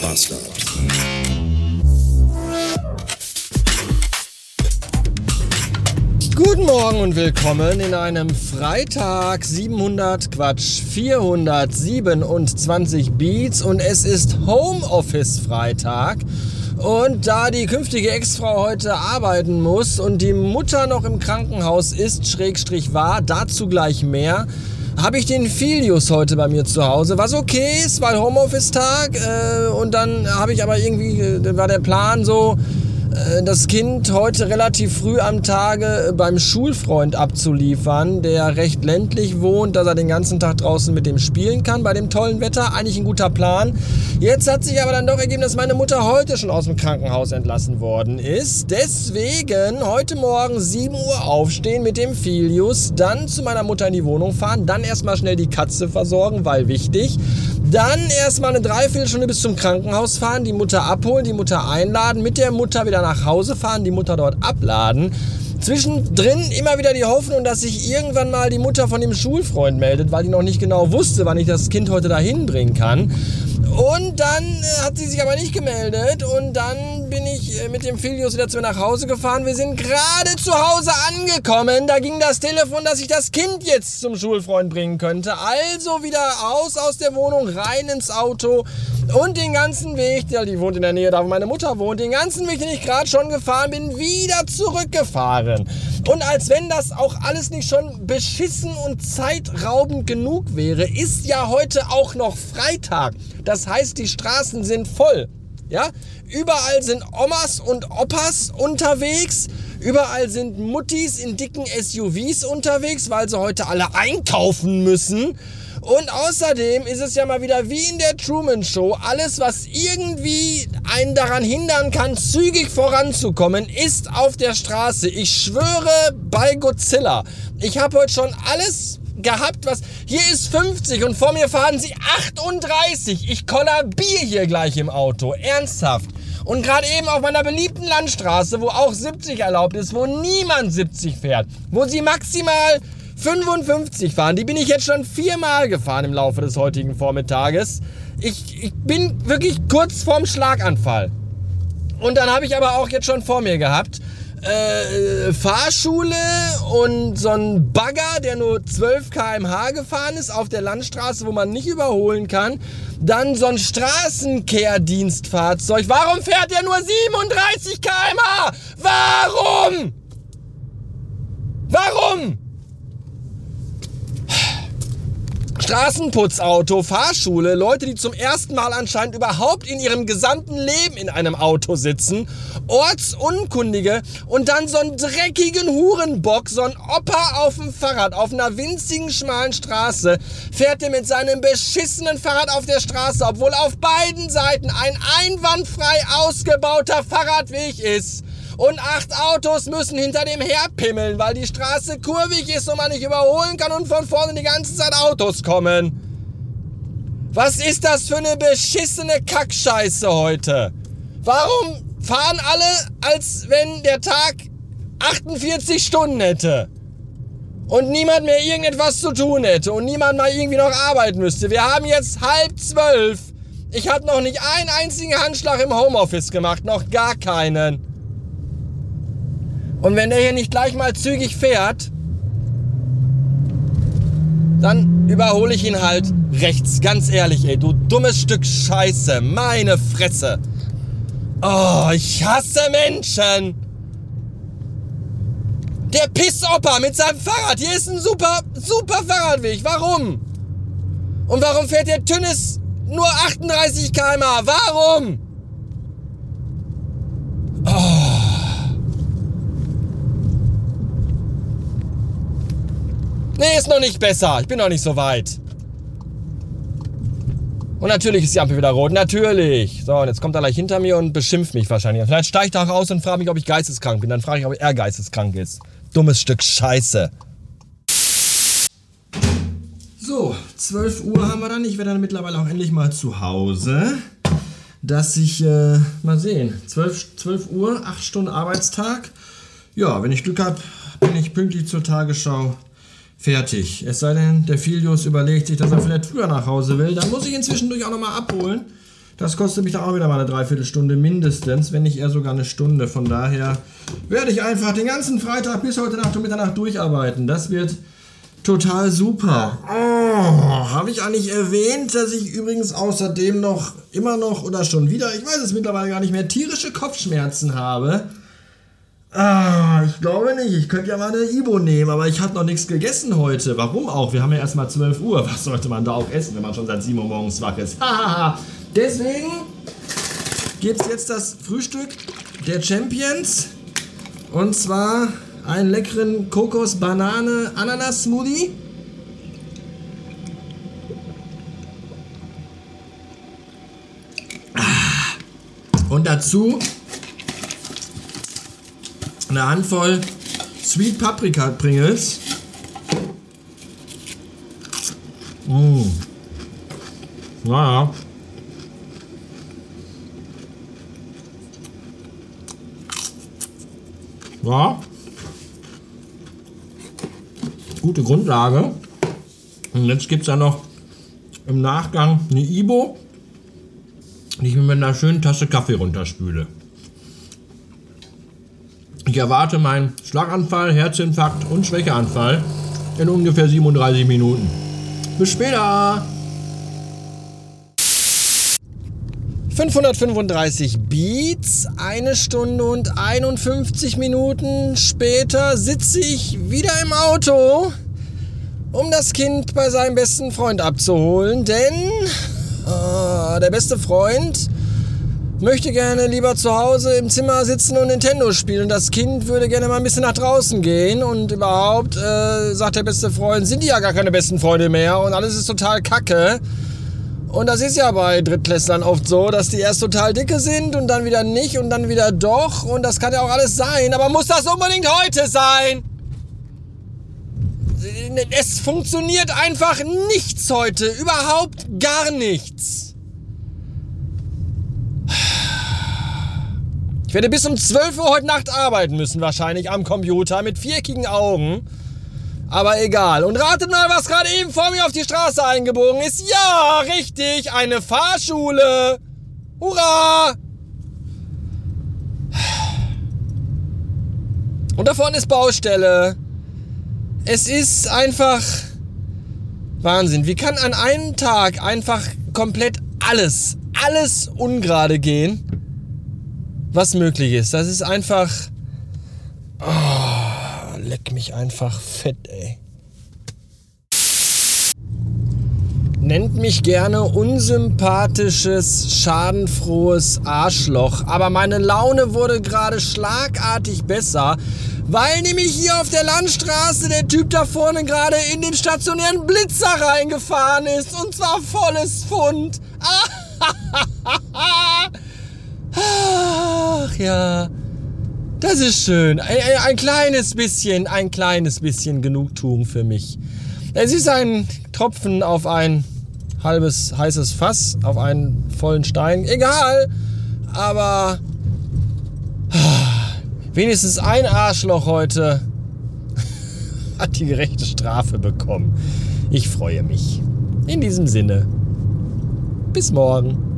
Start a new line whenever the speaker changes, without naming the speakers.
Bastard.
Guten Morgen und willkommen in einem Freitag 700 Quatsch 427 Beats und es ist Homeoffice Freitag. Und da die künftige Ex-Frau heute arbeiten muss und die Mutter noch im Krankenhaus ist, Schrägstrich war, dazu gleich mehr, habe ich den Filius heute bei mir zu Hause, was okay ist, weil Homeoffice-Tag äh, und dann habe ich aber irgendwie, äh, war der Plan so, das Kind heute relativ früh am Tage beim Schulfreund abzuliefern, der recht ländlich wohnt, dass er den ganzen Tag draußen mit dem spielen kann bei dem tollen Wetter. Eigentlich ein guter Plan. Jetzt hat sich aber dann doch ergeben, dass meine Mutter heute schon aus dem Krankenhaus entlassen worden ist. Deswegen heute Morgen 7 Uhr aufstehen mit dem Filius, dann zu meiner Mutter in die Wohnung fahren, dann erstmal schnell die Katze versorgen, weil wichtig. Dann erstmal eine Dreiviertelstunde bis zum Krankenhaus fahren, die Mutter abholen, die Mutter einladen, mit der Mutter wieder nach Hause fahren, die Mutter dort abladen. Zwischendrin immer wieder die Hoffnung, dass sich irgendwann mal die Mutter von dem Schulfreund meldet, weil die noch nicht genau wusste, wann ich das Kind heute dahin bringen kann. Und dann äh, hat sie sich aber nicht gemeldet und dann bin ich äh, mit dem Filius wieder zu mir nach Hause gefahren. Wir sind gerade zu Hause angekommen. Da ging das Telefon, dass ich das Kind jetzt zum Schulfreund bringen könnte. Also wieder aus aus der Wohnung, rein ins Auto und den ganzen Weg, ja, die wohnt in der Nähe da, wo meine Mutter wohnt, den ganzen Weg, den ich gerade schon gefahren bin, wieder zurückgefahren. Und als wenn das auch alles nicht schon beschissen und zeitraubend genug wäre, ist ja heute auch noch Freitag. Das heißt, die Straßen sind voll. Ja? Überall sind Omas und Opas unterwegs. Überall sind Muttis in dicken SUVs unterwegs, weil sie heute alle einkaufen müssen. Und außerdem ist es ja mal wieder wie in der Truman Show, alles was irgendwie einen daran hindern kann, zügig voranzukommen, ist auf der Straße. Ich schwöre bei Godzilla. Ich habe heute schon alles gehabt, was. Hier ist 50 und vor mir fahren sie 38. Ich kollabiere hier gleich im Auto. Ernsthaft. Und gerade eben auf meiner beliebten Landstraße, wo auch 70 erlaubt ist, wo niemand 70 fährt, wo sie maximal 55 fahren, die bin ich jetzt schon viermal gefahren im Laufe des heutigen Vormittages. Ich, ich bin wirklich kurz vorm Schlaganfall. Und dann habe ich aber auch jetzt schon vor mir gehabt, äh, Fahrschule und so ein Bagger, der nur 12 km/h gefahren ist auf der Landstraße, wo man nicht überholen kann. Dann so ein Straßenkehrdienstfahrzeug. Warum fährt der nur 37 km/h? Warum? Warum? Straßenputzauto, Fahrschule, Leute, die zum ersten Mal anscheinend überhaupt in ihrem gesamten Leben in einem Auto sitzen, Ortsunkundige und dann so einen dreckigen Hurenbock, so ein Opa auf dem Fahrrad auf einer winzigen schmalen Straße, fährt er mit seinem beschissenen Fahrrad auf der Straße, obwohl auf beiden Seiten ein einwandfrei ausgebauter Fahrradweg ist. Und acht Autos müssen hinter dem herpimmeln, weil die Straße kurvig ist und man nicht überholen kann und von vorne die ganze Zeit Autos kommen. Was ist das für eine beschissene Kackscheiße heute? Warum fahren alle, als wenn der Tag 48 Stunden hätte? Und niemand mehr irgendetwas zu tun hätte und niemand mal irgendwie noch arbeiten müsste. Wir haben jetzt halb zwölf. Ich habe noch nicht einen einzigen Handschlag im Homeoffice gemacht, noch gar keinen. Und wenn der hier nicht gleich mal zügig fährt, dann überhole ich ihn halt rechts. Ganz ehrlich, ey, du dummes Stück Scheiße. Meine Fresse. Oh, ich hasse Menschen. Der Pissopa mit seinem Fahrrad. Hier ist ein super, super Fahrradweg. Warum? Und warum fährt der Tünnes nur 38 km/h? Warum? Oh. Nee, ist noch nicht besser. Ich bin noch nicht so weit. Und natürlich ist die Ampel wieder rot. Natürlich. So, und jetzt kommt er gleich hinter mir und beschimpft mich wahrscheinlich. Vielleicht steigt er auch raus und fragt mich, ob ich geisteskrank bin. Dann frage ich, ob er geisteskrank ist. Dummes Stück Scheiße. So, 12 Uhr haben wir dann. Ich werde dann mittlerweile auch endlich mal zu Hause. Dass ich, äh, mal sehen, 12, 12 Uhr, 8 Stunden Arbeitstag. Ja, wenn ich Glück habe, bin ich pünktlich zur Tagesschau fertig. Es sei denn, der Filius überlegt sich, dass er vielleicht früher nach Hause will. Dann muss ich ihn zwischendurch auch nochmal abholen. Das kostet mich dann auch wieder mal eine Dreiviertelstunde mindestens, wenn nicht eher sogar eine Stunde. Von daher werde ich einfach den ganzen Freitag bis heute Nacht um Mitternacht durcharbeiten. Das wird total super. Oh, habe ich eigentlich erwähnt, dass ich übrigens außerdem noch immer noch oder schon wieder, ich weiß es mittlerweile gar nicht mehr, tierische Kopfschmerzen habe. Ah, ich glaube nicht. Ich könnte ja mal eine Ibo nehmen, aber ich habe noch nichts gegessen heute. Warum auch? Wir haben ja erst mal 12 Uhr. Was sollte man da auch essen, wenn man schon seit 7 Uhr morgens wach ist? Hahaha. Deswegen gibt es jetzt das Frühstück der Champions. Und zwar einen leckeren Kokos-Banane-Ananas-Smoothie. Ah. Und dazu eine Handvoll Sweet Paprika Pringles. Mmh. Naja. Ja. Gute Grundlage. Und jetzt gibt es ja noch im Nachgang eine Ibo, die ich mir mit einer schönen Tasse Kaffee runterspüle. Ich erwarte meinen Schlaganfall, Herzinfarkt und Schwächeanfall in ungefähr 37 Minuten. Bis später! 535 Beats, eine Stunde und 51 Minuten später sitze ich wieder im Auto, um das Kind bei seinem besten Freund abzuholen, denn äh, der beste Freund möchte gerne lieber zu Hause im Zimmer sitzen und Nintendo spielen. Das Kind würde gerne mal ein bisschen nach draußen gehen und überhaupt, äh, sagt der beste Freund, sind die ja gar keine besten Freunde mehr und alles ist total kacke. Und das ist ja bei Drittklässlern oft so, dass die erst total dicke sind und dann wieder nicht und dann wieder doch. Und das kann ja auch alles sein. Aber muss das unbedingt heute sein? Es funktioniert einfach nichts heute. Überhaupt gar nichts. Ich werde bis um 12 Uhr heute Nacht arbeiten müssen, wahrscheinlich am Computer mit viereckigen Augen. Aber egal. Und ratet mal, was gerade eben vor mir auf die Straße eingebogen ist. Ja, richtig, eine Fahrschule. Hurra! Und da vorne ist Baustelle. Es ist einfach Wahnsinn. Wie kann an einem Tag einfach komplett alles, alles ungerade gehen? Was möglich ist. Das ist einfach. Oh, leck mich einfach fett, ey. Nennt mich gerne unsympathisches, schadenfrohes Arschloch. Aber meine Laune wurde gerade schlagartig besser, weil nämlich hier auf der Landstraße der Typ da vorne gerade in den stationären Blitzer reingefahren ist. Und zwar volles Pfund. Ach ja, das ist schön. Ein, ein, kleines bisschen, ein kleines bisschen Genugtuung für mich. Es ist ein Tropfen auf ein halbes heißes Fass, auf einen vollen Stein. Egal, aber wenigstens ein Arschloch heute hat die gerechte Strafe bekommen. Ich freue mich. In diesem Sinne, bis morgen.